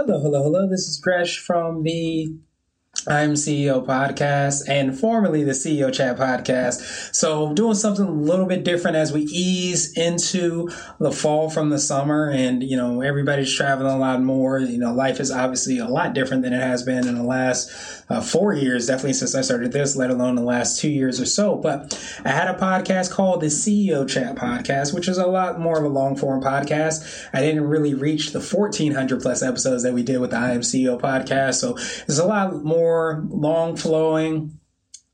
Hello, hello, hello. This is Gresh from the I'm CEO podcast and formerly the CEO chat podcast. So doing something a little bit different as we ease into the fall from the summer and, you know, everybody's traveling a lot more. You know, life is obviously a lot different than it has been in the last uh, four years, definitely since I started this, let alone the last two years or so. But I had a podcast called the CEO chat podcast, which is a lot more of a long form podcast. I didn't really reach the 1400 plus episodes that we did with the I am CEO podcast. So there's a lot more more long flowing,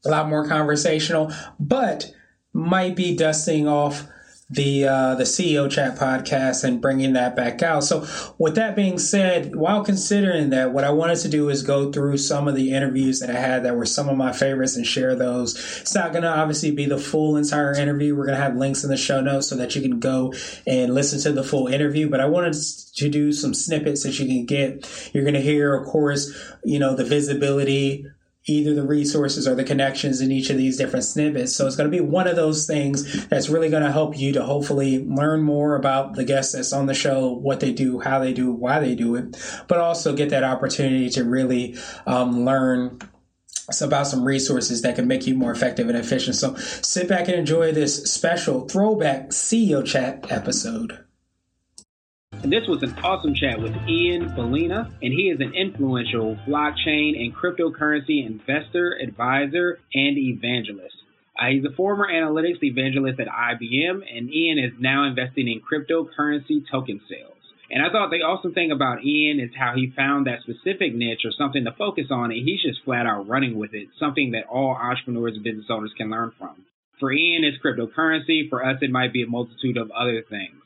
a lot more conversational, but might be dusting off the uh, the CEO Chat podcast and bringing that back out. So, with that being said, while considering that, what I wanted to do is go through some of the interviews that I had that were some of my favorites and share those. It's not going to obviously be the full entire interview. We're going to have links in the show notes so that you can go and listen to the full interview. But I wanted to do some snippets that you can get. You're going to hear, of course, you know, the visibility either the resources or the connections in each of these different snippets. So it's going to be one of those things that's really going to help you to hopefully learn more about the guests that's on the show, what they do, how they do, why they do it, but also get that opportunity to really um, learn about some resources that can make you more effective and efficient. So sit back and enjoy this special throwback CEO chat episode. And this was an awesome chat with Ian Balina, and he is an influential blockchain and cryptocurrency investor, advisor, and evangelist. Uh, he's a former analytics evangelist at IBM, and Ian is now investing in cryptocurrency token sales. And I thought the awesome thing about Ian is how he found that specific niche or something to focus on, and he's just flat out running with it, something that all entrepreneurs and business owners can learn from. For Ian, it's cryptocurrency. For us, it might be a multitude of other things.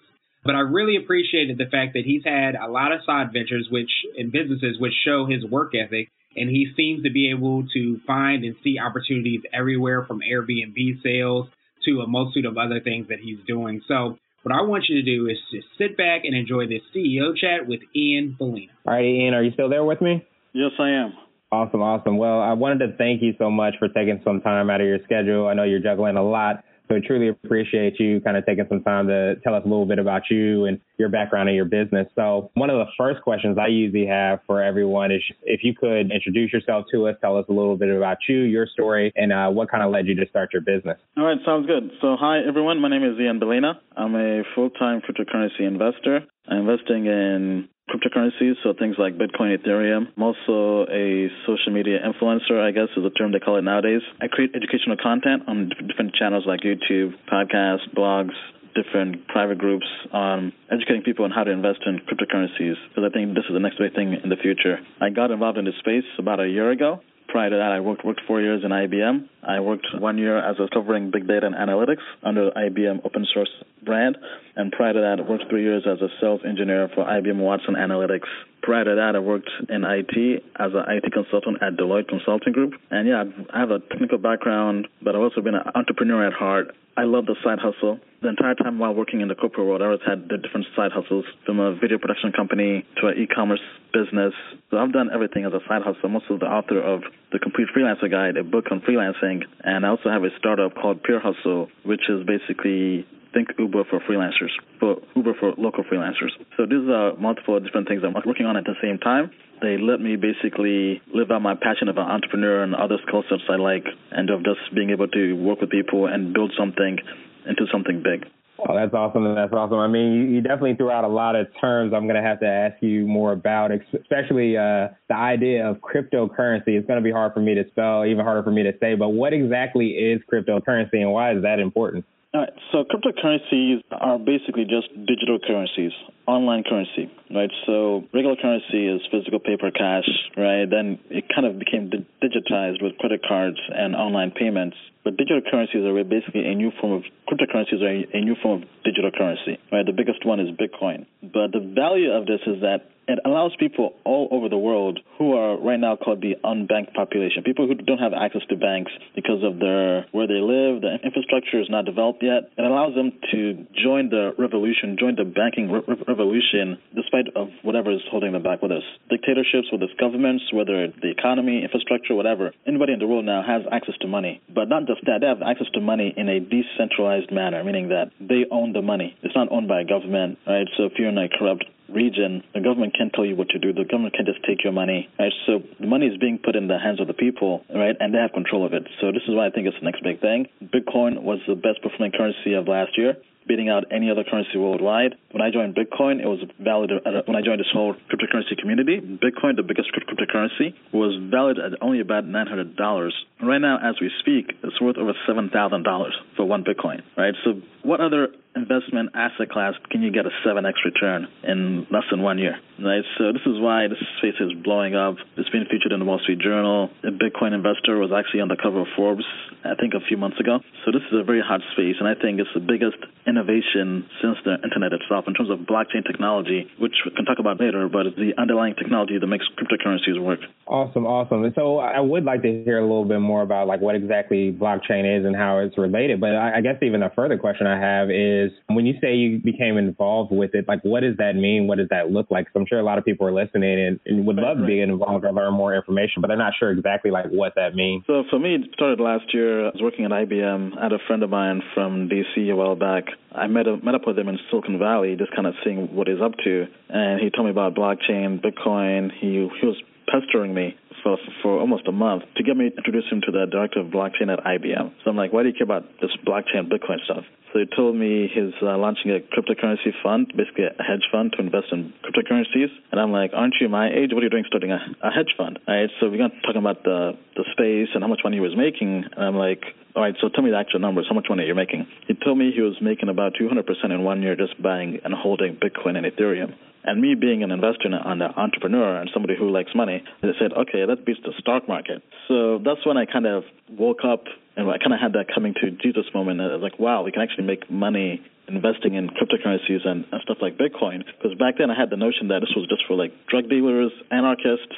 But I really appreciated the fact that he's had a lot of side ventures which in businesses which show his work ethic and he seems to be able to find and see opportunities everywhere from Airbnb sales to a multitude of other things that he's doing. So what I want you to do is just sit back and enjoy this CEO chat with Ian Balina. All right, Ian, are you still there with me? Yes, I am. Awesome, awesome. Well, I wanted to thank you so much for taking some time out of your schedule. I know you're juggling a lot. So I truly appreciate you kind of taking some time to tell us a little bit about you and your background and your business. So one of the first questions I usually have for everyone is if you could introduce yourself to us, tell us a little bit about you, your story, and uh, what kind of led you to start your business. All right, sounds good. So hi everyone, my name is Ian Balina. I'm a full-time cryptocurrency investor. I'm investing in cryptocurrencies, so things like Bitcoin, Ethereum. I'm also a social media influencer, I guess is the term they call it nowadays. I create educational content on different channels like YouTube, podcasts, blogs, different private groups on educating people on how to invest in cryptocurrencies because I think this is the next big thing in the future. I got involved in this space about a year ago Prior to that, I worked worked four years in IBM. I worked one year as a covering big data and analytics under IBM open source brand, and prior to that, I worked three years as a sales engineer for IBM Watson Analytics. Prior to that, I worked in IT as an IT consultant at Deloitte Consulting Group. And yeah, I have a technical background, but I've also been an entrepreneur at heart. I love the side hustle. The entire time while working in the corporate world, I always had the different side hustles from a video production company to an e-commerce business. So I've done everything as a side hustle. I'm also the author of The Complete Freelancer Guide, a book on freelancing, and I also have a startup called Pure Hustle, which is basically think Uber for freelancers, for Uber for local freelancers. So these are multiple different things I'm working on at the same time. They let me basically live out my passion of an entrepreneur and other skill sets I like, and of just being able to work with people and build something into something big. Oh, that's awesome. That's awesome. I mean, you, definitely threw out a lot of terms I'm going to have to ask you more about, especially uh, the idea of cryptocurrency. It's going to be hard for me to spell, even harder for me to say, but what exactly is cryptocurrency and why is that important? Right, so cryptocurrencies are basically just digital currencies, online currency, right? So regular currency is physical paper cash, right? Then it kind of became digitized with credit cards and online payments. But digital currencies are basically a new form of cryptocurrencies are a new form of digital currency, right? The biggest one is Bitcoin. But the value of this is that it allows people all over the world who are right now called the unbanked population, people who don't have access to banks because of their where they live, the infrastructure is not developed yet. It allows them to join the revolution, join the banking re- revolution, despite of whatever is holding them back, whether it's dictatorships, whether it's governments, whether it's the economy, infrastructure, whatever. Anybody in the world now has access to money, but not just that, they have access to money in a decentralized manner, meaning that they own the money. It's not owned by a government, right? So if you're in a corrupt region, the government can't tell you what to do. The government can't just take your money, right? So the money is being put in the hands of the people, right? And they have control of it. So this is why I think it's the next big thing. Bitcoin was the best performing currency of last year beating out any other currency worldwide. When I joined Bitcoin, it was valid. At, when I joined this whole cryptocurrency community, Bitcoin, the biggest cryptocurrency, was valid at only about $900. Right now, as we speak, it's worth over $7,000 for one Bitcoin, right? So what other investment asset class can you get a 7x return in less than one year, right? So this is why this space is blowing up. It's been featured in the Wall Street Journal. A Bitcoin investor was actually on the cover of Forbes, I think a few months ago. So this is a very hot space, and I think it's the biggest innovation since the internet itself in terms of blockchain technology, which we can talk about later, but it's the underlying technology that makes cryptocurrencies work. Awesome, awesome. And so I would like to hear a little bit more about like what exactly blockchain is and how it's related. But I, guess even a further question I have is when you say you became involved with it, like what does that mean? What does that look like? So I'm sure a lot of people are listening and, and would love right, to be involved or learn more information, but they're not sure exactly like what that means. So for me, it started last year. I was working at IBM. I had a friend of mine from DC a while back. I met a, met up with him in Silicon Valley, just kind of seeing what he's up to, and he told me about blockchain, Bitcoin. He he was pestering me for for almost a month to get me introduced him to the director of blockchain at IBM. So I'm like, why do you care about this blockchain Bitcoin stuff? So he told me he's uh, launching a cryptocurrency fund, basically a hedge fund to invest in cryptocurrencies. And I'm like, aren't you my age? What are you doing starting a, a hedge fund? All right, so we got talking about the the space and how much money he was making. And I'm like, all right, so tell me the actual numbers. How much money you're making? He told me he was making about 200% in one year just buying and holding Bitcoin and Ethereum. And me being an investor and an entrepreneur and somebody who likes money, they said, okay, that beats the stock market. So that's when I kind of woke up and I kind of had that coming to Jesus moment. I was like, wow, we can actually make money investing in cryptocurrencies and, and stuff like Bitcoin. Because back then I had the notion that this was just for like drug dealers, anarchists,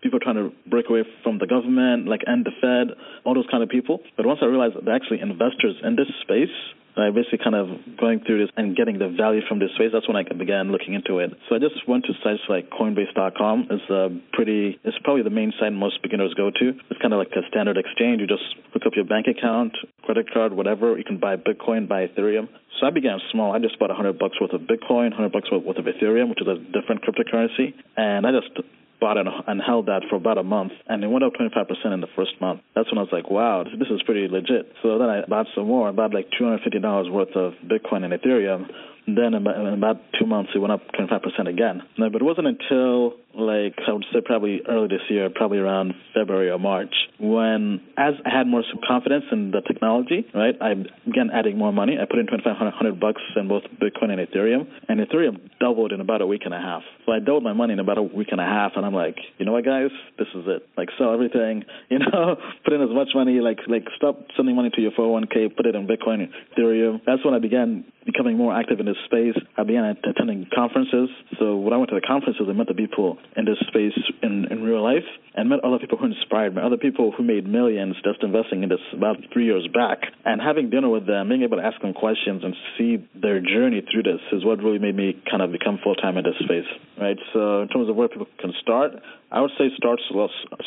people trying to break away from the government, like end the Fed, all those kind of people. But once I realized that they're actually investors in this space, I basically kind of going through this and getting the value from this space. That's when I began looking into it. So I just went to sites like Coinbase.com. It's a pretty, it's probably the main site most beginners go to. It's kind of like a standard exchange. You just hook up your bank account, credit card, whatever. You can buy Bitcoin, buy Ethereum. So I began small. I just bought 100 bucks worth of Bitcoin, 100 bucks worth of Ethereum, which is a different cryptocurrency, and I just bought it and held that for about a month, and it went up 25% in the first month. That's when I was like, wow, this is pretty legit. So then I bought some more. Bought like $250 worth of Bitcoin and Ethereum. Then in about two months, it went up 25% again. But it wasn't until like I would say probably early this year, probably around February or March, when as I had more confidence in the technology, right, I began adding more money. I put in 2,500 bucks in both Bitcoin and Ethereum, and Ethereum doubled in about a week and a half. So I doubled my money in about a week and a half, and I'm like, you know what, guys, this is it. Like sell everything, you know, put in as much money, like like stop sending money to your 401k, put it in Bitcoin, Ethereum. That's when I began becoming more active in this space. I began attending conferences. So when I went to the conferences, I met the people in this space in, in real life and met other people who inspired me, other people who made millions just investing in this about three years back. And having dinner with them, being able to ask them questions and see their journey through this is what really made me kind of become full time in this space, right? So in terms of where people can start, I would say start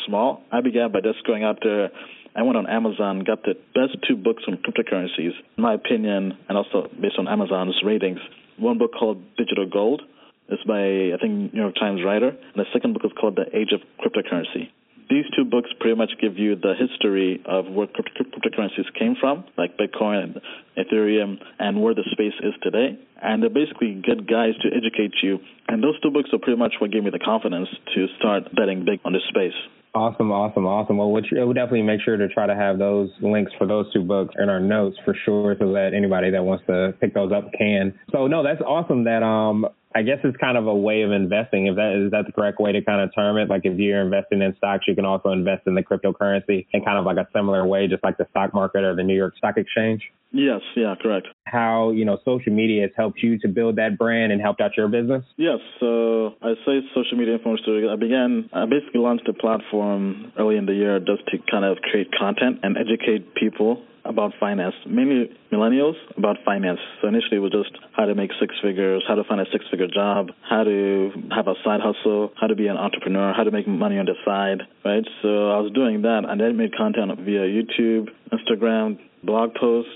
small. I began by just going out there I went on Amazon, got the best two books on cryptocurrencies, in my opinion, and also based on Amazon's ratings. One book called Digital Gold, it's by, I think, New York Times writer. And the second book is called The Age of Cryptocurrency. These two books pretty much give you the history of where cryptocurrencies came from, like Bitcoin and Ethereum, and where the space is today. And they're basically good guides to educate you. And those two books are pretty much what gave me the confidence to start betting big on this space. Awesome, awesome, awesome. Well, we'll definitely make sure to try to have those links for those two books in our notes for sure, so that anybody that wants to pick those up can. So, no, that's awesome. That um, I guess it's kind of a way of investing. If that is that the correct way to kind of term it? Like if you're investing in stocks, you can also invest in the cryptocurrency in kind of like a similar way, just like the stock market or the New York Stock Exchange. Yes, yeah, correct. How you know social media has helped you to build that brand and helped out your business? Yes, so I say social media influencer. I began, I basically launched a platform early in the year just to kind of create content and educate people about finance, mainly millennials about finance. So initially it was just how to make six figures, how to find a six figure job, how to have a side hustle, how to be an entrepreneur, how to make money on the side, right? So I was doing that and then made content via YouTube, Instagram, blog posts,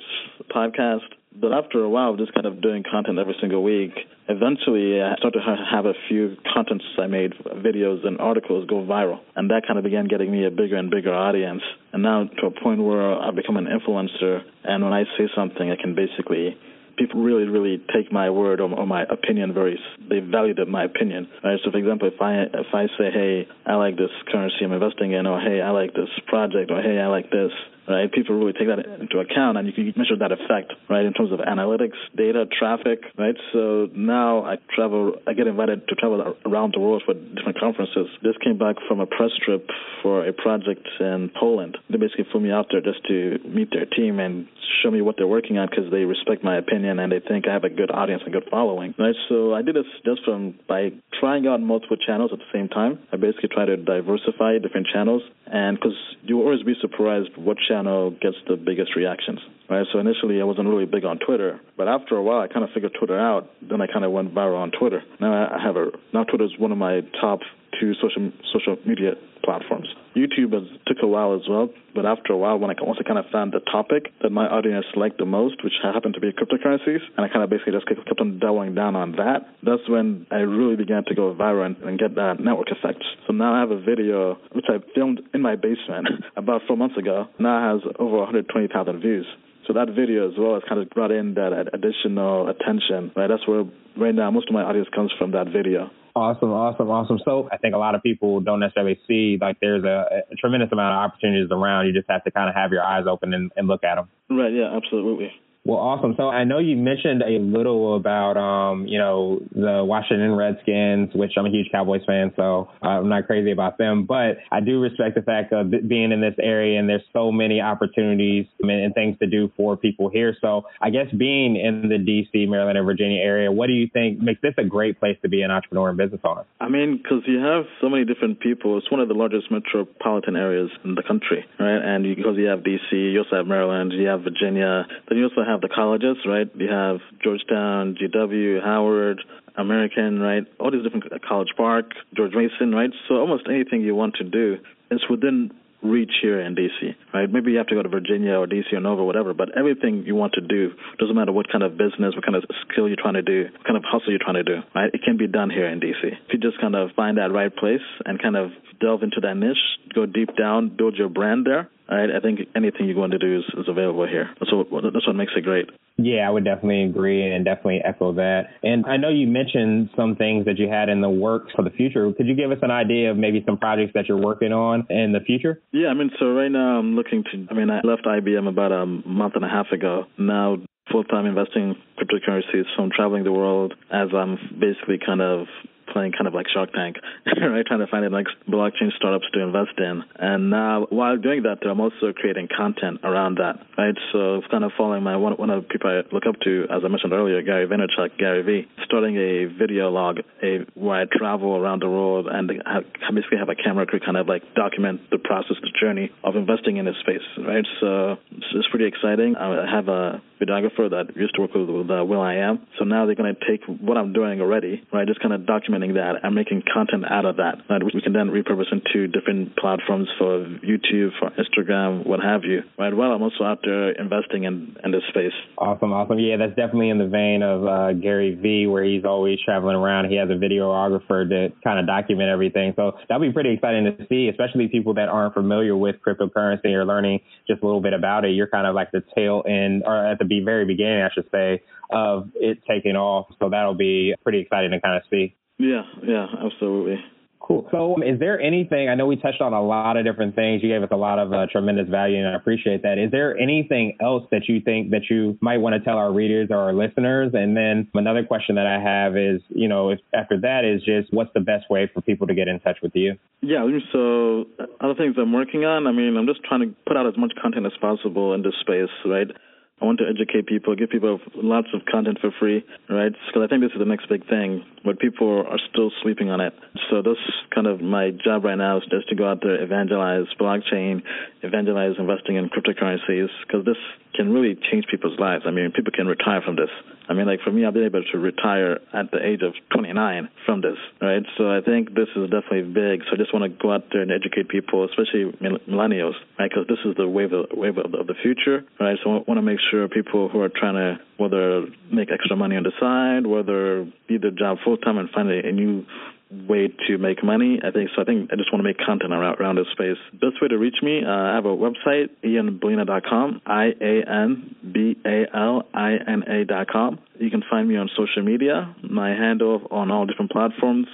podcast, But after a while, just kind of doing content every single week, eventually I started to have a few contents I made, videos and articles go viral. And that kind of began getting me a bigger and bigger audience. And now to a point where I've become an influencer. And when I say something, I can basically people really, really take my word or, or my opinion very. They value my opinion. Right. So, for example, if I if I say, hey, I like this currency I'm investing in, or hey, I like this project, or hey, I like this, right? People really take that into account, and you can measure that effect, right, in terms of analytics, data, traffic, right? So now I travel, I get invited to travel around the world for different conferences. This came back from a press trip for a project in Poland. They basically flew me out there just to meet their team and show me what they're working on because they respect my opinion and they think I have a good audience and good following, right? So I did this just from by trying out multiple channels at the same time. I basically try to diversify different channels, and because you always be surprised what channel gets the biggest reactions. Right. So initially, I wasn't really big on Twitter, but after a while, I kind of figured Twitter out. Then I kind of went viral on Twitter. Now I have a now Twitter is one of my top two social social media platforms. YouTube has, took a while as well, but after a while, when I once I kind of found the topic that my audience liked the most, which happened to be cryptocurrencies, and I kind of basically just kept on doubling down on that, that's when I really began to go viral and, and get that network effect. So now I have a video which I filmed in my basement about four months ago. Now it has over 120,000 views. So that video as well has kind of brought in that additional attention. Right, that's where right now most of my audience comes from that video. Awesome, awesome, awesome. So I think a lot of people don't necessarily see like there's a, a tremendous amount of opportunities around. You just have to kind of have your eyes open and, and look at them. Right. Yeah. Absolutely. Well, awesome. So I know you mentioned a little about, um, you know, the Washington Redskins, which I'm a huge Cowboys fan, so I'm not crazy about them. But I do respect the fact of being in this area, and there's so many opportunities and things to do for people here. So I guess being in the D.C., Maryland, and Virginia area, what do you think makes this a great place to be an entrepreneur and business owner? I mean, because you have so many different people. It's one of the largest metropolitan areas in the country, right? And because you have D.C., you also have Maryland, you have Virginia, then you also have have the colleges, right? You have Georgetown, GW, Howard, American, right? All these different uh, College Park, George Mason, right? So almost anything you want to do is within reach here in DC, right? Maybe you have to go to Virginia or DC or Nova, whatever, but everything you want to do, doesn't matter what kind of business, what kind of skill you're trying to do, what kind of hustle you're trying to do, right? It can be done here in DC. If you just kind of find that right place and kind of delve into that niche, go deep down, build your brand there, right? I think anything you want to do is, is available here. That's what, that's what makes it great. Yeah, I would definitely agree and definitely echo that. And I know you mentioned some things that you had in the works for the future. Could you give us an idea of maybe some projects that you're working on in the future? Yeah, I mean, so right now I'm looking to, I mean, I left IBM about a month and a half ago. Now, full time investing in cryptocurrencies, so I'm traveling the world as I'm basically kind of playing kind of like Shark Tank, right? Trying to find the next blockchain startups to invest in. And now, while doing that, I'm also creating content around that, right? So kind of following my one, one of the people I look up to, as I mentioned earlier, Gary Vaynerchuk, Gary V, starting a video log a, where I travel around the world and have, basically have a camera crew kind of like document the process, the journey of investing in this space, right? So it's pretty exciting. I have a videographer that used to work with, with uh, will.i.am. So now they're going to take what I'm doing already, right? Just kind of documenting that and making content out of that that we can then repurpose into different platforms for YouTube, for Instagram, what have you, right? Well, I'm also out there investing in, in this space. Awesome, awesome. Yeah, that's definitely in the vein of uh, Gary Vee, where he's always traveling around. He has a videographer to kind of document everything. So that'll be pretty exciting to see, especially people that aren't familiar with cryptocurrency or learning just a little bit about it. You're kind of like the tail end, or at the very beginning, I should say, of it taking off. So that'll be pretty exciting to kind of see. Yeah, yeah, absolutely. Cool. So, um, is there anything? I know we touched on a lot of different things. You gave us a lot of uh, tremendous value, and I appreciate that. Is there anything else that you think that you might want to tell our readers or our listeners? And then another question that I have is, you know, if, after that is just what's the best way for people to get in touch with you? Yeah. So, other things I'm working on. I mean, I'm just trying to put out as much content as possible in this space, right? I want to educate people, give people lots of content for free, right? Because I think this is the next big thing, but people are still sleeping on it. So that's kind of my job right now is just to go out there, evangelize blockchain, evangelize investing in cryptocurrencies, because this can really change people's lives. I mean, people can retire from this. I mean, like for me, I've been able to retire at the age of 29 from this, right? So I think this is definitely big. So I just want to go out there and educate people, especially millennials, right? Because this is the wave of, wave of the future, right? So I want to make sure people who are trying to whether make extra money on the side, whether do their job full time and find a new way to make money. I think so. I think I just want to make content around, around this space. Best way to reach me, uh, I have a website, ianbalina.com, I A N B A L I N A.com. You can find me on social media. My handle on all different platforms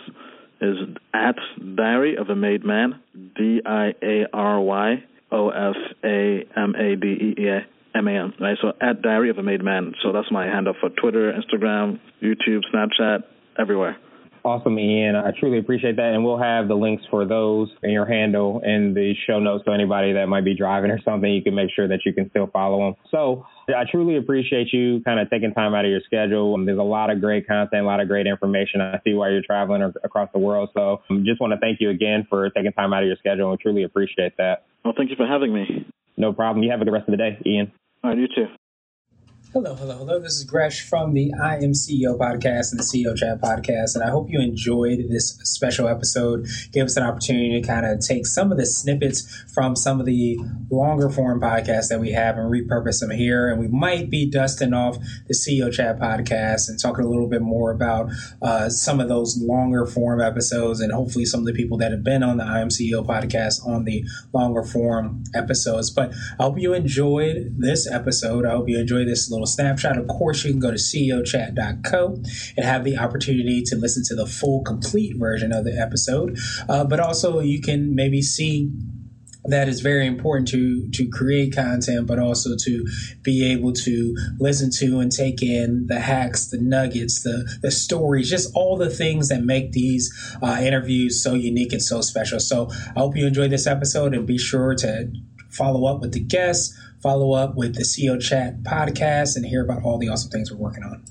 is at Diary of a Made Man, D I A R Y O F A M A D E E A M A N. Right, so at Diary of a Made Man. So that's my handle for Twitter, Instagram, YouTube, Snapchat, everywhere. Awesome, Ian. I truly appreciate that. And we'll have the links for those in your handle in the show notes. So anybody that might be driving or something, you can make sure that you can still follow them. So I truly appreciate you kind of taking time out of your schedule. There's a lot of great content, a lot of great information. I see why you're traveling across the world. So I um, just want to thank you again for taking time out of your schedule and truly appreciate that. Well, thank you for having me. No problem. You have a good rest of the day, Ian. All right, you too. Hello, hello, hello. This is Gresh from the I Am CEO podcast and the CEO Chat podcast. And I hope you enjoyed this special episode. Give us an opportunity to kind of take some of the snippets from some of the longer form podcasts that we have and repurpose them here. And we might be dusting off the CEO Chat podcast and talking a little bit more about uh, some of those longer form episodes and hopefully some of the people that have been on the I Am CEO podcast on the longer form episodes. But I hope you enjoyed this episode. I hope you enjoyed this little little snapshot. Of course, you can go to ceochat.co and have the opportunity to listen to the full, complete version of the episode. Uh, but also, you can maybe see that is very important to to create content but also to be able to listen to and take in the hacks the nuggets the the stories just all the things that make these uh, interviews so unique and so special so i hope you enjoyed this episode and be sure to follow up with the guests follow up with the CEO Chat podcast and hear about all the awesome things we're working on.